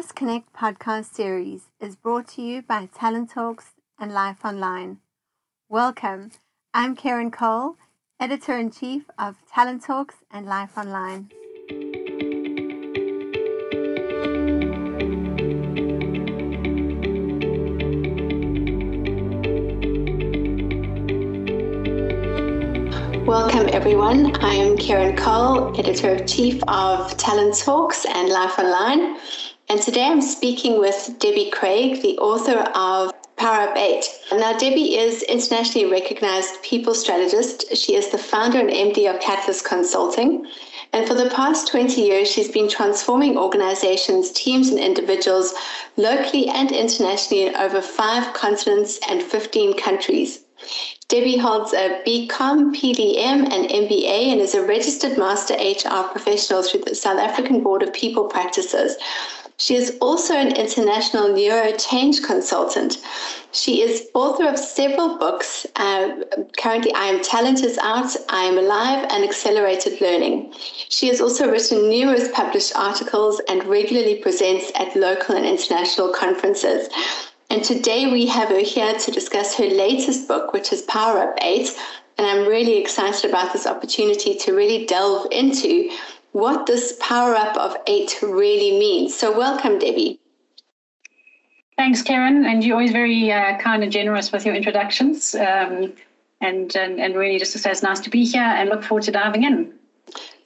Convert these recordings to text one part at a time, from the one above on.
This Connect podcast series is brought to you by Talent Talks and Life Online. Welcome. I'm Karen Cole, editor in chief of Talent Talks and Life Online. Welcome, everyone. I am Karen Cole, editor in chief of Talent Talks and Life Online. And today I'm speaking with Debbie Craig, the author of Power Up 8. Now, Debbie is internationally recognized people strategist. She is the founder and MD of Catalyst Consulting. And for the past 20 years, she's been transforming organizations, teams, and individuals locally and internationally in over five continents and 15 countries. Debbie holds a BCom, PDM, and MBA and is a registered master HR professional through the South African Board of People Practices. She is also an international neurochange consultant. She is author of several books. Uh, currently, I Am Talent is out, I Am Alive, and Accelerated Learning. She has also written numerous published articles and regularly presents at local and international conferences. And today we have her here to discuss her latest book, which is Power Up 8. And I'm really excited about this opportunity to really delve into what this power up of eight really means. So, welcome, Debbie. Thanks, Karen. And you're always very uh, kind and generous with your introductions. Um, and, and, and really, just to say it's nice to be here and look forward to diving in.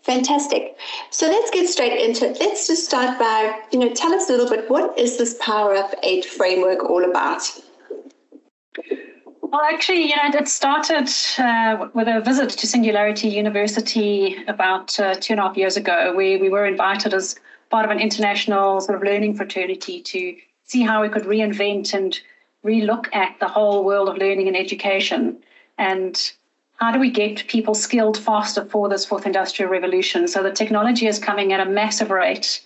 Fantastic. So let's get straight into it. Let's just start by, you know, tell us a little bit what is this Power Up 8 framework all about? Well, actually, you know, it started uh, with a visit to Singularity University about uh, two and a half years ago. We, we were invited as part of an international sort of learning fraternity to see how we could reinvent and relook at the whole world of learning and education. And how do we get people skilled faster for this fourth industrial revolution? So the technology is coming at a massive rate,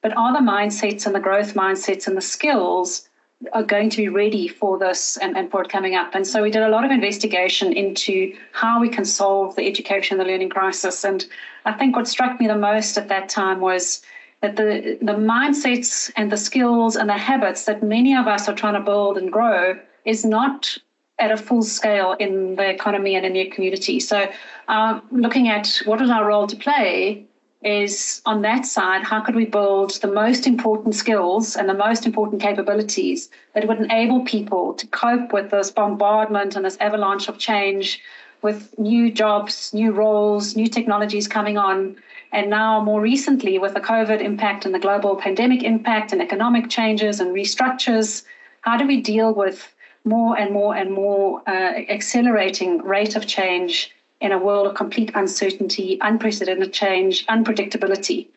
but are the mindsets and the growth mindsets and the skills are going to be ready for this and, and for it coming up. And so we did a lot of investigation into how we can solve the education and the learning crisis. And I think what struck me the most at that time was that the, the mindsets and the skills and the habits that many of us are trying to build and grow is not at a full scale in the economy and in the community. So uh, looking at what is our role to play is on that side, how could we build the most important skills and the most important capabilities that would enable people to cope with this bombardment and this avalanche of change with new jobs, new roles, new technologies coming on. And now, more recently, with the COVID impact and the global pandemic impact and economic changes and restructures, how do we deal with more and more and more uh, accelerating rate of change in a world of complete uncertainty, unprecedented change, unpredictability.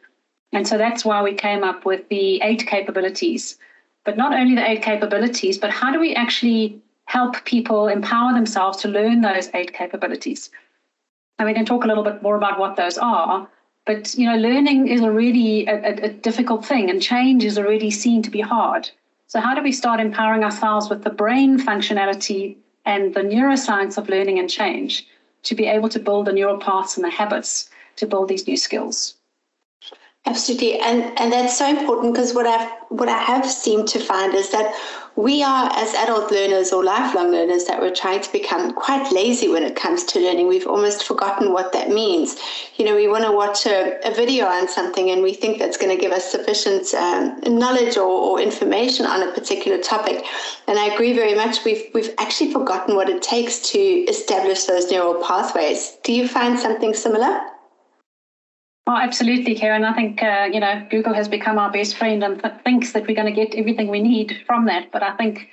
And so that's why we came up with the eight capabilities. But not only the eight capabilities, but how do we actually help people empower themselves to learn those eight capabilities? And we can talk a little bit more about what those are. But you know, learning is already a, a, a difficult thing, and change is already seen to be hard. So how do we start empowering ourselves with the brain functionality and the neuroscience of learning and change? To be able to build the neural paths and the habits to build these new skills. Absolutely, and and that's so important because what I've what I have seemed to find is that we are as adult learners or lifelong learners that we're trying to become quite lazy when it comes to learning. We've almost forgotten what that means. You know, we want to watch a, a video on something and we think that's going to give us sufficient um, knowledge or, or information on a particular topic. And I agree very much. We've we've actually forgotten what it takes to establish those neural pathways. Do you find something similar? Oh, absolutely, Karen. I think uh, you know Google has become our best friend and th- thinks that we're going to get everything we need from that. But I think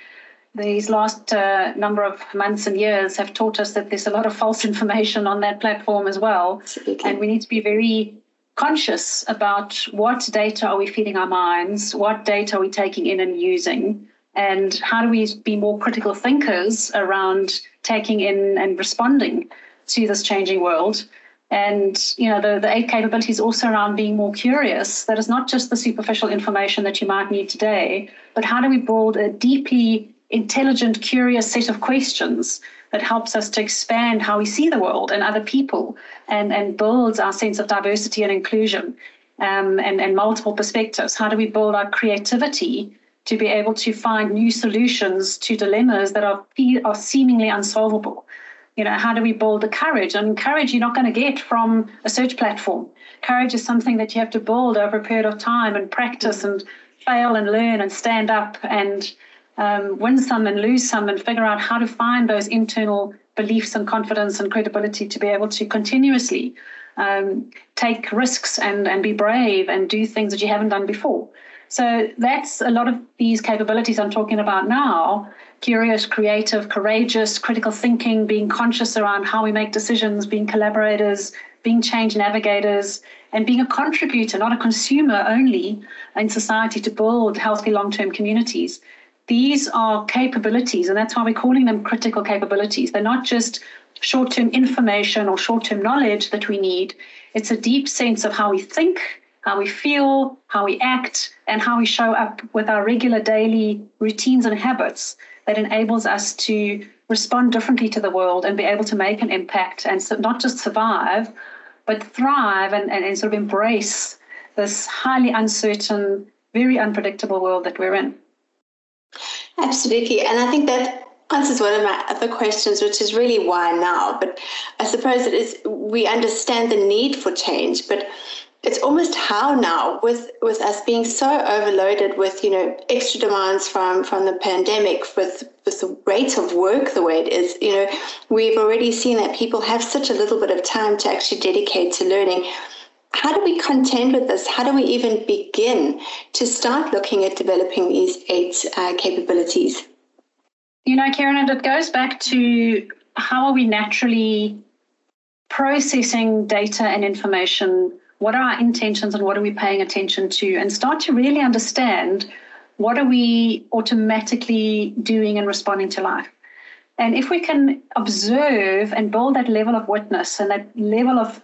these last uh, number of months and years have taught us that there's a lot of false information on that platform as well, absolutely. and we need to be very conscious about what data are we feeding our minds, what data are we taking in and using, and how do we be more critical thinkers around taking in and responding to this changing world and you know the, the eight capabilities also around being more curious that is not just the superficial information that you might need today but how do we build a deeply intelligent curious set of questions that helps us to expand how we see the world and other people and, and builds our sense of diversity and inclusion um, and, and multiple perspectives? How do we build our creativity to be able to find new solutions to dilemmas that are, are seemingly unsolvable? You know, how do we build the courage? And courage you're not going to get from a search platform. Courage is something that you have to build over a period of time and practice and fail and learn and stand up and um, win some and lose some and figure out how to find those internal beliefs and confidence and credibility to be able to continuously um, take risks and, and be brave and do things that you haven't done before. So that's a lot of these capabilities I'm talking about now curious, creative, courageous, critical thinking, being conscious around how we make decisions, being collaborators, being change navigators, and being a contributor, not a consumer only in society to build healthy long term communities. These are capabilities, and that's why we're calling them critical capabilities. They're not just short term information or short term knowledge that we need, it's a deep sense of how we think, how we feel, how we act, and how we show up with our regular daily routines and habits that enables us to respond differently to the world and be able to make an impact and so not just survive, but thrive and, and, and sort of embrace this highly uncertain, very unpredictable world that we're in. Absolutely. And I think that answers one of my other questions, which is really why now. But I suppose it is we understand the need for change, but it's almost how now with with us being so overloaded with you know extra demands from from the pandemic with with the rate of work the way it is you know we've already seen that people have such a little bit of time to actually dedicate to learning. How do we contend with this? How do we even begin to start looking at developing these eight uh, capabilities? You know karen it goes back to how are we naturally processing data and information what are our intentions and what are we paying attention to and start to really understand what are we automatically doing and responding to life. And if we can observe and build that level of witness and that level of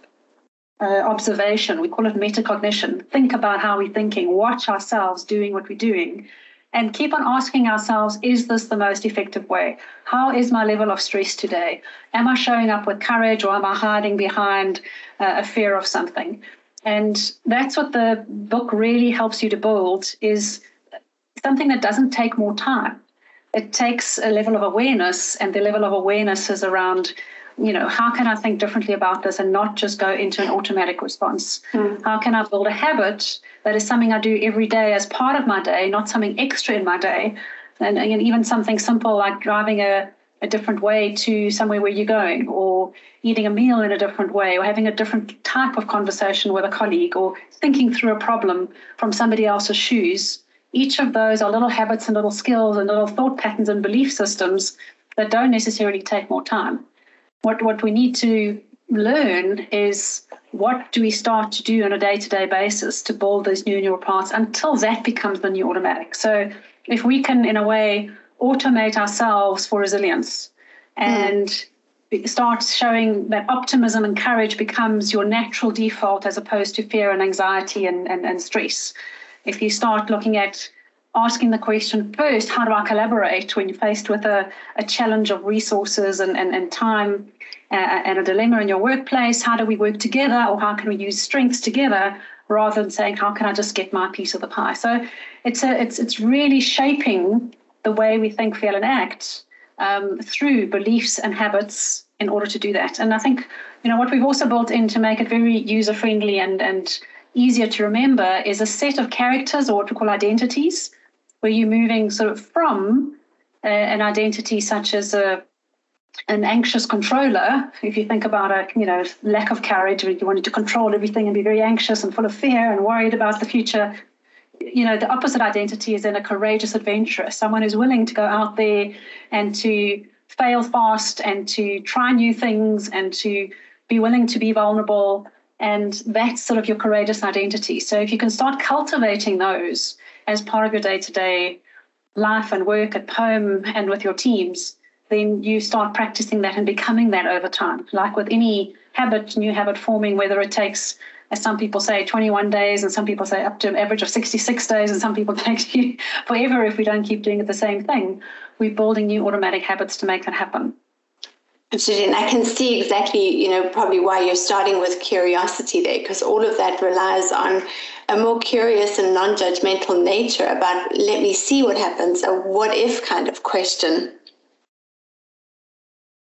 uh, observation we call it metacognition think about how we're thinking watch ourselves doing what we're doing and keep on asking ourselves is this the most effective way? How is my level of stress today? Am i showing up with courage or am i hiding behind uh, a fear of something and that's what the book really helps you to build is something that doesn't take more time. It takes a level of awareness, and the level of awareness is around, you know, how can I think differently about this and not just go into an automatic response? Mm. How can I build a habit that is something I do every day as part of my day, not something extra in my day? And, and even something simple like driving a a different way to somewhere where you're going, or eating a meal in a different way, or having a different type of conversation with a colleague, or thinking through a problem from somebody else's shoes. Each of those are little habits and little skills and little thought patterns and belief systems that don't necessarily take more time. What, what we need to learn is what do we start to do on a day to day basis to build those new neural paths until that becomes the new automatic. So if we can, in a way, automate ourselves for resilience and mm. start showing that optimism and courage becomes your natural default as opposed to fear and anxiety and, and, and stress. If you start looking at asking the question first, how do I collaborate when you're faced with a, a challenge of resources and, and, and time uh, and a dilemma in your workplace? How do we work together or how can we use strengths together rather than saying, how can I just get my piece of the pie? So it's, a, it's, it's really shaping the way we think, feel, and act um, through beliefs and habits in order to do that. And I think, you know, what we've also built in to make it very user friendly and, and easier to remember is a set of characters or what we call identities, where you're moving sort of from uh, an identity such as a an anxious controller, if you think about a you know lack of courage, you wanted to control everything and be very anxious and full of fear and worried about the future, you know, the opposite identity is in a courageous adventurer, someone who's willing to go out there and to fail fast and to try new things and to be willing to be vulnerable. And that's sort of your courageous identity. So if you can start cultivating those as part of your day to day life and work at home and with your teams, then you start practicing that and becoming that over time. Like with any habit, new habit forming, whether it takes as some people say, 21 days, and some people say up to an average of 66 days, and some people take you forever if we don't keep doing the same thing. We're building new automatic habits to make that happen. Absolutely. And I can see exactly, you know, probably why you're starting with curiosity there, because all of that relies on a more curious and non judgmental nature about let me see what happens, a what if kind of question.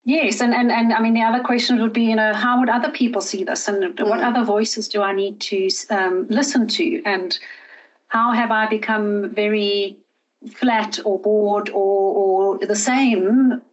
Yes, and, and, and I mean, the other question would be, you know, how would other people see this? And mm. what other voices do I need to um, listen to? And how have I become very flat or bored or, or the same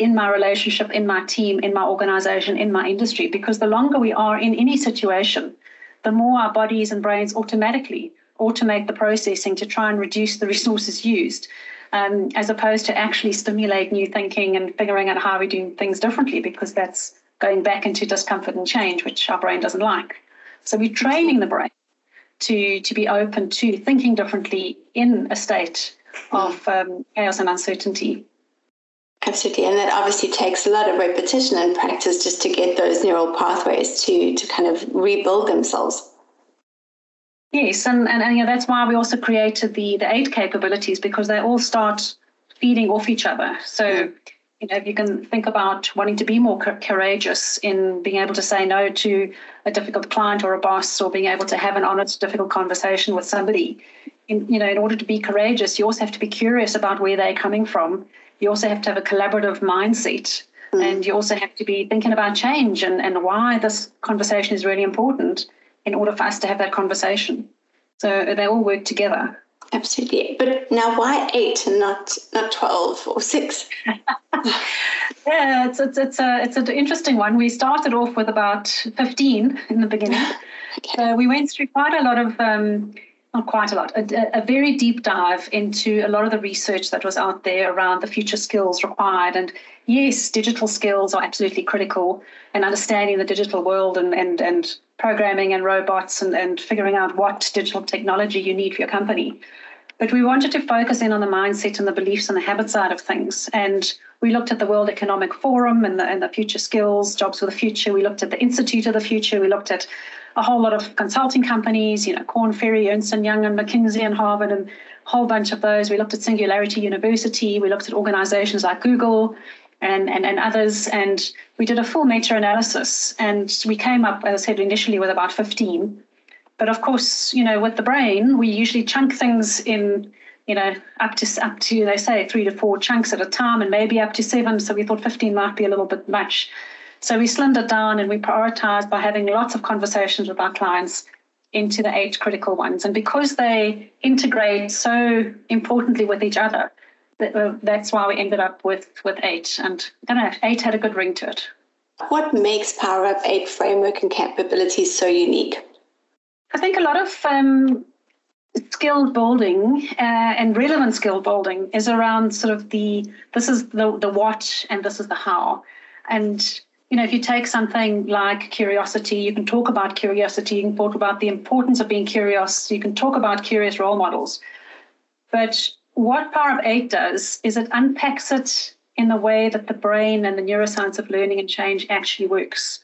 in my relationship, in my team, in my organization, in my industry? Because the longer we are in any situation, the more our bodies and brains automatically automate the processing to try and reduce the resources used um, as opposed to actually stimulate new thinking and figuring out how we do things differently, because that's going back into discomfort and change, which our brain doesn't like. So we're training the brain to to be open to thinking differently in a state of um, chaos and uncertainty. Absolutely, and that obviously takes a lot of repetition and practice just to get those neural pathways to to kind of rebuild themselves. Yes, and, and, and you know, that's why we also created the, the eight capabilities because they all start feeding off each other. So, you know, if you can think about wanting to be more courageous in being able to say no to a difficult client or a boss or being able to have an honest, difficult conversation with somebody, in, you know, in order to be courageous, you also have to be curious about where they're coming from. You also have to have a collaborative mindset. Mm. And you also have to be thinking about change and, and why this conversation is really important in order for us to have that conversation. So they all work together. Absolutely. But now why eight and not not twelve or six? yeah, it's it's it's a it's an interesting one. We started off with about fifteen in the beginning. okay. So we went through quite a lot of um, not quite a lot, a, a, very deep dive into a lot of the research that was out there around the future skills required. And yes, digital skills are absolutely critical and understanding the digital world and, and, and programming and robots and, and figuring out what digital technology you need for your company. But we wanted to focus in on the mindset and the beliefs and the habit side of things. And we looked at the World Economic Forum and the, and the future skills, jobs for the future. We looked at the Institute of the Future. We looked at a whole lot of consulting companies, you know, Korn Ferry, Ernst and Young, and McKinsey and Harvard, and a whole bunch of those. We looked at Singularity University. We looked at organizations like Google and, and, and others. And we did a full meta analysis. And we came up, as I said initially, with about 15. But of course, you know, with the brain, we usually chunk things in, you know, up to up to they say three to four chunks at a time, and maybe up to seven. So we thought 15 might be a little bit much. So we slimmed it down and we prioritized by having lots of conversations with our clients into the eight critical ones. And because they integrate so importantly with each other, that's why we ended up with with eight. And I don't know, eight had a good ring to it. What makes Power Up 8 framework and capabilities so unique? I think a lot of um, skill building uh, and relevant skill building is around sort of the this is the the what and this is the how. And you know, if you take something like curiosity, you can talk about curiosity, you can talk about the importance of being curious, you can talk about curious role models. But what Power Up 8 does is it unpacks it in the way that the brain and the neuroscience of learning and change actually works.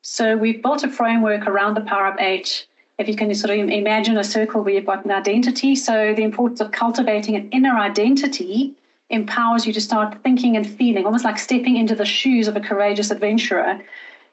So we've built a framework around the Power Up 8. If you can sort of imagine a circle where you've got an identity, so the importance of cultivating an inner identity empowers you to start thinking and feeling, almost like stepping into the shoes of a courageous adventurer,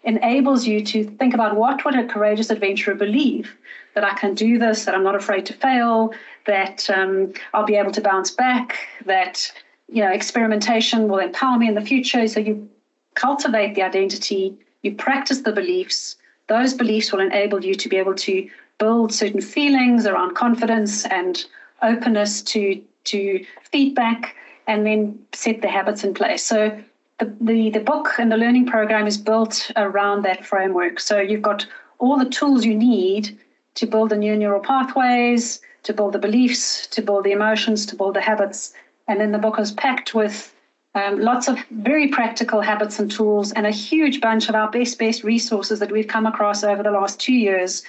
enables you to think about what would a courageous adventurer believe that I can do this, that I'm not afraid to fail, that um, I'll be able to bounce back, that you know experimentation will empower me in the future. So you cultivate the identity, you practice the beliefs. Those beliefs will enable you to be able to build certain feelings around confidence and openness to to feedback and then set the habits in place. So the, the, the book and the learning program is built around that framework. So you've got all the tools you need to build the new neural pathways, to build the beliefs, to build the emotions, to build the habits. And then the book is packed with um, lots of very practical habits and tools and a huge bunch of our best, best resources that we've come across over the last two years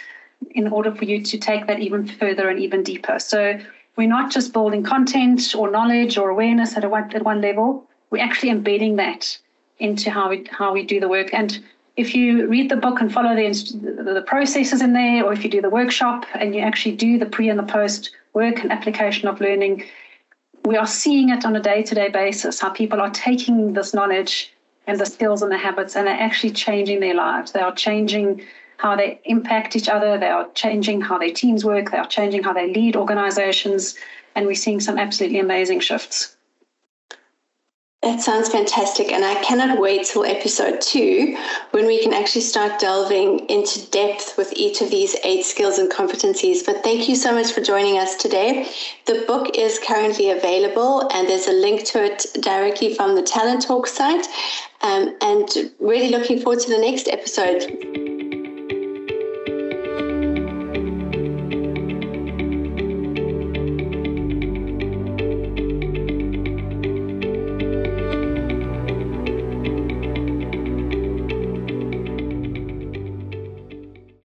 in order for you to take that even further and even deeper. So we're not just building content or knowledge or awareness at, a one, at one level. We're actually embedding that into how we how we do the work. And if you read the book and follow the, the processes in there, or if you do the workshop and you actually do the pre and the post work and application of learning, we are seeing it on a day to day basis how people are taking this knowledge and the skills and the habits, and they're actually changing their lives. They are changing how they impact each other. They are changing how their teams work. They are changing how they lead organizations. And we're seeing some absolutely amazing shifts. That sounds fantastic. And I cannot wait till episode two when we can actually start delving into depth with each of these eight skills and competencies. But thank you so much for joining us today. The book is currently available, and there's a link to it directly from the Talent Talk site. Um, and really looking forward to the next episode.